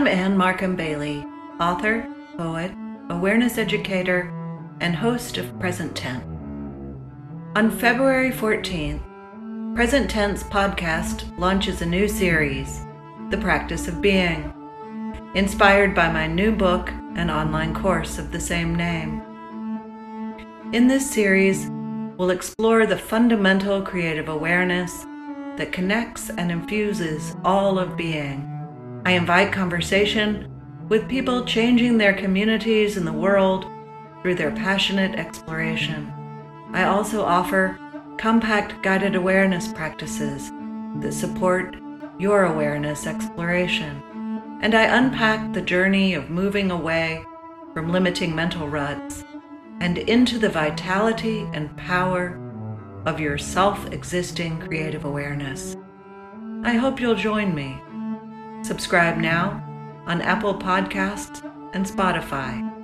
I'm Anne Markham Bailey, author, poet, awareness educator, and host of Present Tense. On February 14th, Present Tense podcast launches a new series, The Practice of Being, inspired by my new book and online course of the same name. In this series, we'll explore the fundamental creative awareness that connects and infuses all of being. I invite conversation with people changing their communities and the world through their passionate exploration. I also offer compact guided awareness practices that support your awareness exploration. And I unpack the journey of moving away from limiting mental ruts and into the vitality and power of your self existing creative awareness. I hope you'll join me. Subscribe now on Apple Podcasts and Spotify.